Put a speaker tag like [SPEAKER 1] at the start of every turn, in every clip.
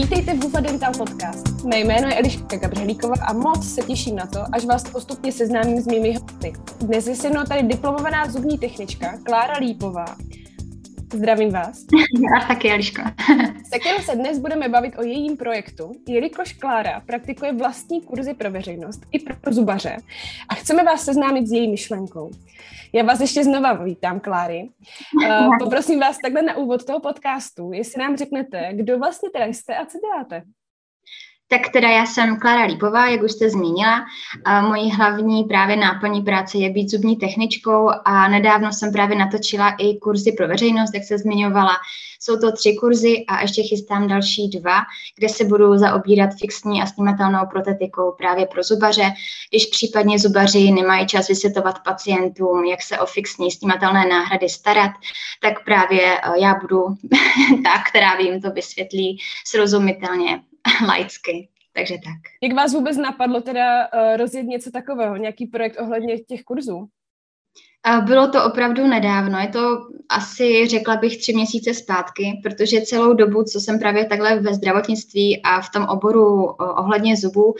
[SPEAKER 1] Vítejte v Bufa Dental Podcast. Mé jméno je Eliška Gabřelíková a moc se těším na to, až vás postupně seznámím s mými hosty. Dnes je se mnou tady diplomovaná zubní technička Klára Lípová. Zdravím vás.
[SPEAKER 2] Já taky, Eliško.
[SPEAKER 1] Se kterou se dnes budeme bavit o jejím projektu, jelikož Klára praktikuje vlastní kurzy pro veřejnost i pro zubaře a chceme vás seznámit s její myšlenkou. Já vás ještě znova vítám, Kláry. Uh, poprosím vás takhle na úvod toho podcastu, jestli nám řeknete, kdo vlastně teda jste a co děláte.
[SPEAKER 2] Tak teda já jsem Klára Lípová, jak už jste zmínila. A mojí hlavní právě náplní práce je být zubní techničkou a nedávno jsem právě natočila i kurzy pro veřejnost, jak se zmiňovala. Jsou to tři kurzy a ještě chystám další dva, kde se budu zaobírat fixní a snímatelnou protetikou právě pro zubaře. Když případně zubaři nemají čas vysvětlovat pacientům, jak se o fixní snímatelné náhrady starat, tak právě eh, já budu ta, která jim to vysvětlí srozumitelně laicky. Takže tak.
[SPEAKER 1] Jak vás vůbec napadlo teda uh, rozjet něco takového, nějaký projekt ohledně těch kurzů?
[SPEAKER 2] Bylo to opravdu nedávno, je to asi, řekla bych, tři měsíce zpátky, protože celou dobu, co jsem právě takhle ve zdravotnictví a v tom oboru ohledně zubů,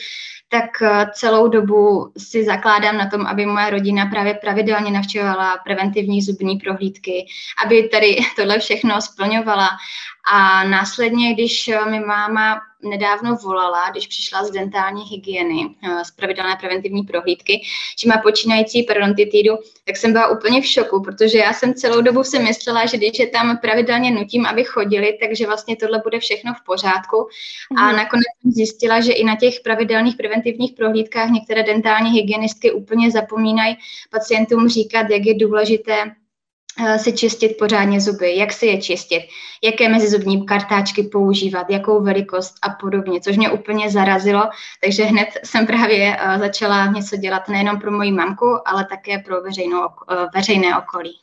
[SPEAKER 2] tak celou dobu si zakládám na tom, aby moje rodina právě pravidelně navštěvovala preventivní zubní prohlídky, aby tady tohle všechno splňovala. A následně, když mi máma nedávno volala, když přišla z dentální hygieny, e, z pravidelné preventivní prohlídky, že má počínající parodontitidu, tak jsem byla úplně v šoku, protože já jsem celou dobu si myslela, že když je tam pravidelně nutím, aby chodili, takže vlastně tohle bude všechno v pořádku. A mhm. nakonec jsem zjistila, že i na těch pravidelných preventivních prohlídkách některé dentální hygienistky úplně zapomínají pacientům říkat, jak je důležité Eh, si čistit pořádně zuby, jak si je čistit, jaké mezizubní kartáčky používat, jakou velikost a podobně, což mě úplně zarazilo, takže hned jsem právě eh, začala něco dělat nejenom pro moji mamku, ale také pro veřejnou, eh, veřejné okolí.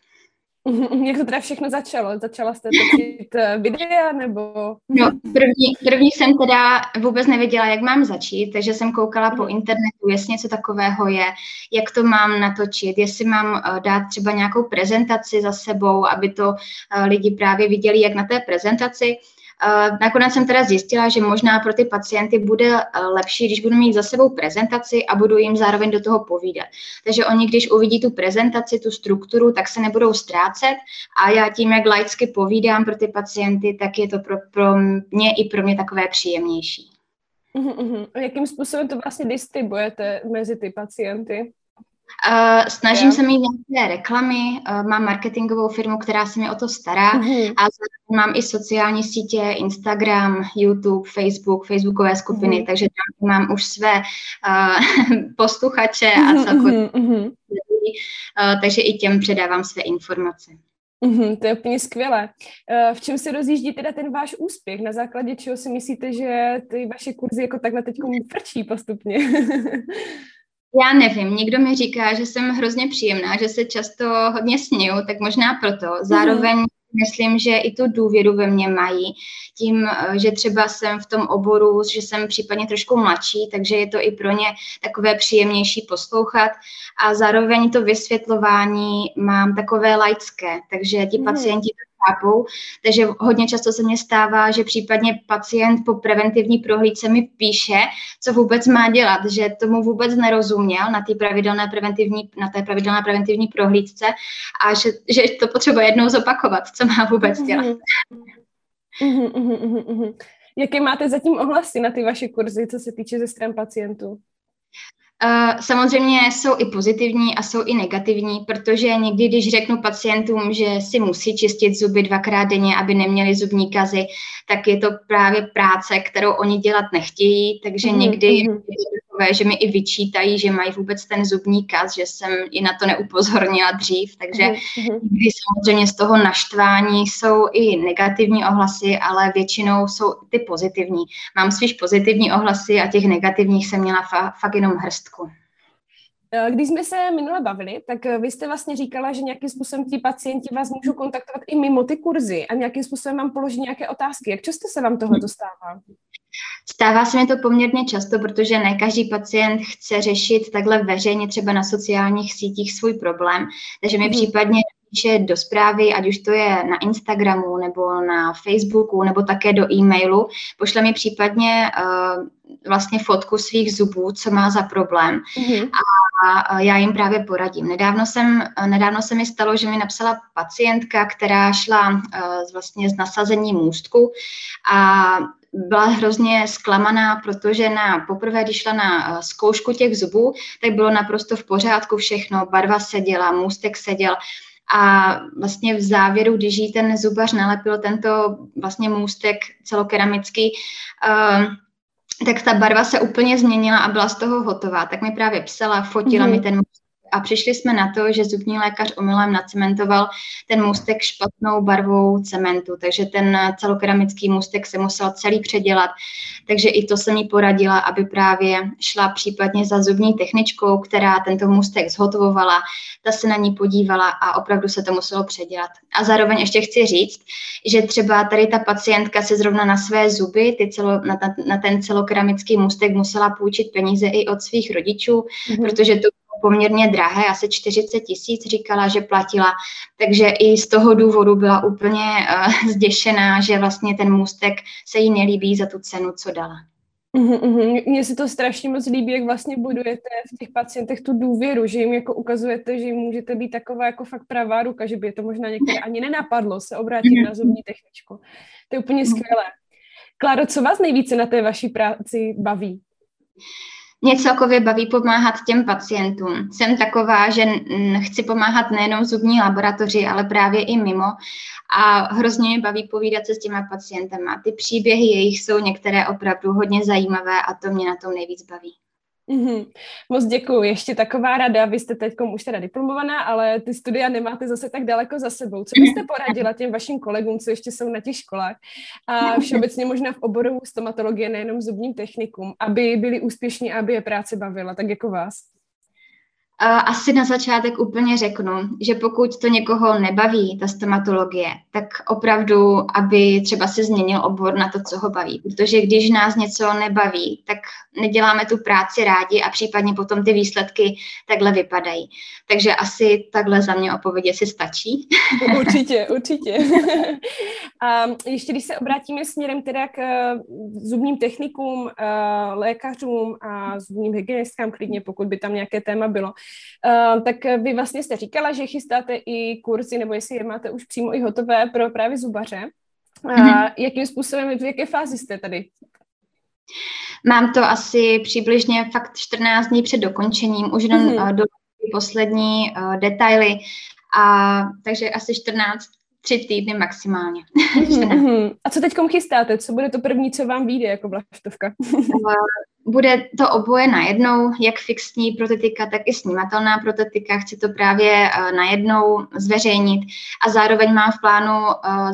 [SPEAKER 1] Jak to teda všechno začalo? Začala jste točit eh, videa nebo?
[SPEAKER 2] No, první, první jsem teda vůbec nevěděla, jak mám začít, takže jsem koukala po internetu, jestli něco takového je, jak to mám natočit, jestli mám eh, dát třeba nějakou prezentaci za sebou, aby to eh, lidi právě viděli, jak na té prezentaci. Nakonec jsem teda zjistila, že možná pro ty pacienty bude eh, lepší, když budu mít za sebou prezentaci a budu jim zároveň do toho povídat. Takže oni, když uvidí tu prezentaci, tu strukturu, tak se nebudou ztrácet a já tím, jak laicky povídám pro ty pacienty, tak je to pro, pro mě i pro mě takové příjemnější.
[SPEAKER 1] Uh-huh. A jakým způsobem to vlastně distribuujete mezi ty pacienty?
[SPEAKER 2] Uh, snažím yeah. se mít nějaké reklamy, uh, mám marketingovou firmu, která se mi o to stará mm-hmm. a mám i sociální sítě, Instagram, YouTube, Facebook, Facebookové skupiny, mm-hmm. takže tam mám už své uh, posluchače a mhm, celkově. Mm-hmm. Uh, takže i těm předávám své informace.
[SPEAKER 1] Mm-hmm, to je úplně skvělé. Uh, v čem se rozjíždí teda ten váš úspěch? Na základě čeho si myslíte, že ty vaše kurzy jako takhle teď frčí postupně?
[SPEAKER 2] Já nevím, někdo mi říká, že jsem hrozně příjemná, že se často hodně směju, tak možná proto. Zároveň myslím, že i tu důvěru ve mě mají, tím, že třeba jsem v tom oboru, že jsem případně trošku mladší, takže je to i pro ně takové příjemnější poslouchat a zároveň to vysvětlování mám takové laické, takže ti mm. pacienti chápou. Takže hodně často se mně stává, že případně pacient po preventivní prohlídce mi píše, co vůbec má dělat, že tomu vůbec nerozuměl na té pravidelné preventivní, na té pravidelné preventivní prohlídce a že, že to potřebuje jednou zopakovat, co má vůbec dělat.
[SPEAKER 1] Mm-hmm, mm-hmm, mm-hmm. Jaké máte zatím ohlasy na ty vaše kurzy, co se týče ze stran pacientů?
[SPEAKER 2] Uh, samozřejmě jsou i pozitivní a jsou i negativní, protože někdy, když řeknu pacientům, že si musí čistit zuby dvakrát denně, aby neměli zubní kazy, tak je to právě práce, kterou oni dělat nechtějí, takže mm-hmm. někdy mm-hmm takové, že mi i vyčítají, že mají vůbec ten zubní kaz, že jsem i na to neupozornila dřív, takže mm-hmm. samozřejmě z toho naštvání jsou i negativní ohlasy, ale většinou jsou ty pozitivní. Mám spíš pozitivní ohlasy a těch negativních jsem měla fa- fakt jenom hrstku.
[SPEAKER 1] Eh, když jsme se minule bavili, tak eh, vy jste vlastně říkala, že nějakým způsobem ti pacienti vás můžou kontaktovat i mimo ty kurzy a nějakým způsobem vám položit nějaké otázky. Jak často se vám tohle dostává?
[SPEAKER 2] Stává se mi to poměrně často, protože ne každý pacient chce řešit takhle veřejně třeba na sociálních sítích svůj problém, takže mi mm. případně píše do zprávy, ať už to je na Instagramu nebo na Facebooku nebo také do e-mailu, pošle mi případně uh, vlastně fotku svých zubů, co má za problém. Mm-hmm. A, a já jim právě poradím. Nedávno, jsem, nedávno se mi stalo, že mi napsala pacientka, která šla uh, vlastně z nasazení můstku a byla hrozně zklamaná, protože na poprvé, když šla na zkoušku těch zubů, tak bylo naprosto v pořádku všechno, barva seděla, můstek seděl, a vlastně v závěru, když jí ten zubař nalepil tento vlastně můstek celokeramický, uh, tak ta barva se úplně změnila a byla z toho hotová. Tak mi právě psala, fotila mm-hmm. mi ten a přišli jsme na to, že zubní lékař omylem nacementoval ten můstek špatnou barvou cementu, takže ten celokeramický můstek se musel celý předělat. Takže i to jsem jí poradila, aby právě šla případně za zubní techničkou, která tento můstek zhotovovala, ta se na ní podívala a opravdu se to muselo předělat. A zároveň ještě chci říct, že třeba tady ta pacientka se zrovna na své zuby, ty celo, na, na ten celokeramický můstek musela půjčit peníze i od svých rodičů, mm-hmm. protože to poměrně drahé, asi 40 tisíc říkala, že platila, takže i z toho důvodu byla úplně uh, zděšená, že vlastně ten můstek se jí nelíbí za tu cenu, co dala.
[SPEAKER 1] Mně se to strašně moc líbí, jak vlastně budujete v těch pacientech tu důvěru, že jim jako ukazujete, že jim můžete být taková jako fakt pravá ruka, že by je to možná některé ani nenapadlo se obrátit na zubní techničku. To je úplně skvělé. Kláro, co vás nejvíce na té vaší práci baví?
[SPEAKER 2] Mě celkově baví pomáhat těm pacientům. Jsem taková, že chci pomáhat nejenom zubní laboratoři, ale právě i mimo. A hrozně mě baví povídat se s těma pacientama. Ty příběhy jejich jsou některé opravdu hodně zajímavé a to mě na tom nejvíc baví.
[SPEAKER 1] Mm-hmm. Moc děkuji. Ještě taková rada, vy jste teď už teda diplomovaná, ale ty studia nemáte zase tak daleko za sebou. Co byste poradila těm vašim kolegům, co ještě jsou na těch školách a všeobecně možná v oboru stomatologie, nejenom zubním technikům, aby byli úspěšní, aby je práce bavila, tak jako vás?
[SPEAKER 2] Asi na začátek úplně řeknu, že pokud to někoho nebaví, ta stomatologie, tak opravdu, aby třeba se změnil obor na to, co ho baví. Protože když nás něco nebaví, tak neděláme tu práci rádi a případně potom ty výsledky takhle vypadají. Takže asi takhle za mě opovědět si stačí.
[SPEAKER 1] Určitě, určitě. a ještě když se obrátíme směrem teda k eh, zubním technikům, eh, lékařům a zubním hygienistkám klidně, pokud by tam nějaké téma bylo, Uh, tak vy vlastně jste říkala, že chystáte i kurzy, nebo jestli je máte už přímo i hotové pro právě zubaře. Uh, mm-hmm. Jakým způsobem, v jaké fázi jste tady?
[SPEAKER 2] Mám to asi přibližně fakt 14 dní před dokončením, už jenom mm-hmm. do poslední uh, detaily, a takže asi 14, tři týdny maximálně.
[SPEAKER 1] Mm-hmm. A co teď chystáte? Co bude to první, co vám vyjde jako vlaštovka?
[SPEAKER 2] bude to oboje najednou, jak fixní protetika, tak i snímatelná protetika. Chci to právě uh, najednou zveřejnit a zároveň mám v plánu uh,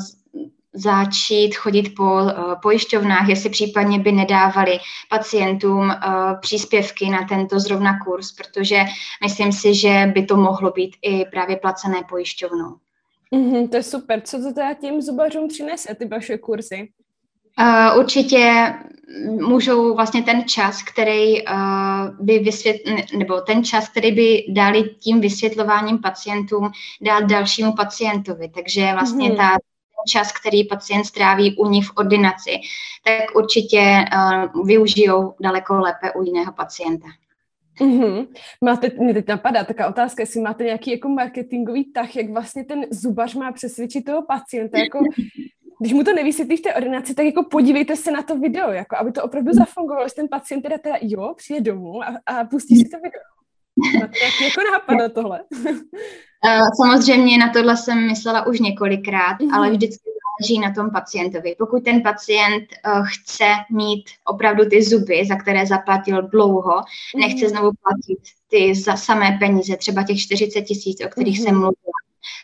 [SPEAKER 2] začít chodit po pojišťovnách, jestli případně by nedávali pacientům příspěvky na tento zrovna kurz, protože myslím si, že by to mohlo být i právě placené pojišťovnou.
[SPEAKER 1] Mm-hmm, to je super. Co to teda těm zubařům přinese, ty vaše kurzy?
[SPEAKER 2] Uh, určitě můžou vlastně ten čas, který uh, by vysvět, nebo ten čas, který by dali tím vysvětlováním pacientům, dát dalšímu pacientovi. Takže vlastně mm-hmm. ta čas, který pacient stráví u nich v ordinaci, tak určitě uh, využijou daleko lépe u jiného pacienta.
[SPEAKER 1] Mm-hmm. Máte, mě teď napadá taková otázka, jestli máte nějaký jako marketingový tah, jak vlastně ten zubař má přesvědčit toho pacienta, jako když mu to nevysvětlíš v té ordinaci, tak jako podívejte se na to video, jako aby to opravdu zafungovalo, že ten pacient teda, teda jo, přijde domů a, a pustí si to video. Jak jako napadá tohle?
[SPEAKER 2] Uh, samozřejmě na tohle jsem myslela už několikrát, mm-hmm. ale vždycky záleží na tom pacientovi. Pokud ten pacient uh, chce mít opravdu ty zuby, za které zaplatil dlouho, mm-hmm. nechce znovu platit ty za samé peníze, třeba těch 40 tisíc, o kterých mm-hmm. jsem mluvila,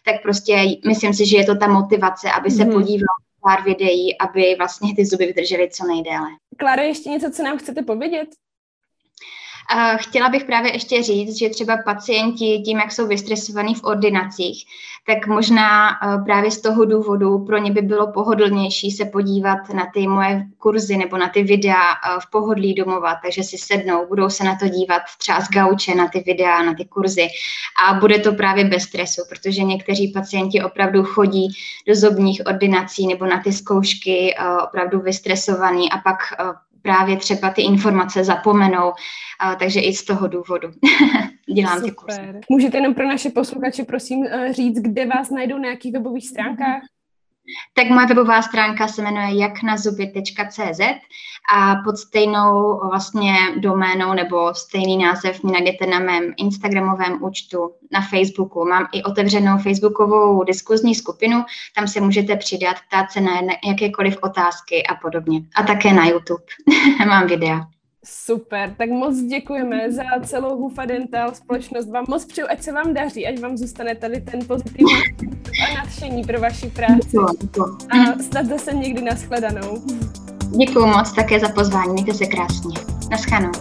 [SPEAKER 2] tak prostě myslím si, že je to ta motivace, aby se mm-hmm. podíval pár videí, aby vlastně ty zuby vydržely co nejdéle.
[SPEAKER 1] Klára, ještě něco, co nám chcete povědět?
[SPEAKER 2] Chtěla bych právě ještě říct, že třeba pacienti tím, jak jsou vystresovaní v ordinacích, tak možná eh, právě z toho důvodu pro ně by bylo pohodlnější se podívat na ty moje kurzy nebo na ty videa eh, v pohodlí domova, takže si sednou, budou se na to dívat třeba z gauče, na ty videa, na ty kurzy. A bude to právě bez stresu, protože někteří pacienti opravdu chodí do zubních ordinací nebo na ty zkoušky eh, opravdu vystresovaný a pak právě třeba ty informace zapomenou, takže i z toho důvodu dělám Super. ty kurzy.
[SPEAKER 1] Můžete jenom pro naše posluchače prosím eh, říct, kde vás najdou na jakých webových stránkách?
[SPEAKER 2] Tak moje webová stránka se jmenuje jaknazuby.cz a pod stejnou vlastně doménou nebo stejný název mě najdete na mém Instagramovém účtu na Facebooku. Mám i otevřenou facebookovou diskuzní skupinu, tam se můžete přidat, ptát se na jakékoliv otázky a podobně. A také na YouTube mám videa.
[SPEAKER 1] Super, tak moc děkujeme za celou Hufa Dental společnost. Vám moc přeju, ať se vám daří, ať vám zůstane tady ten pozitivní a nadšení pro vaši práci. A snad zase někdy nashledanou.
[SPEAKER 2] Děkuji moc také za pozvání, mějte se krásně. Naschledanou.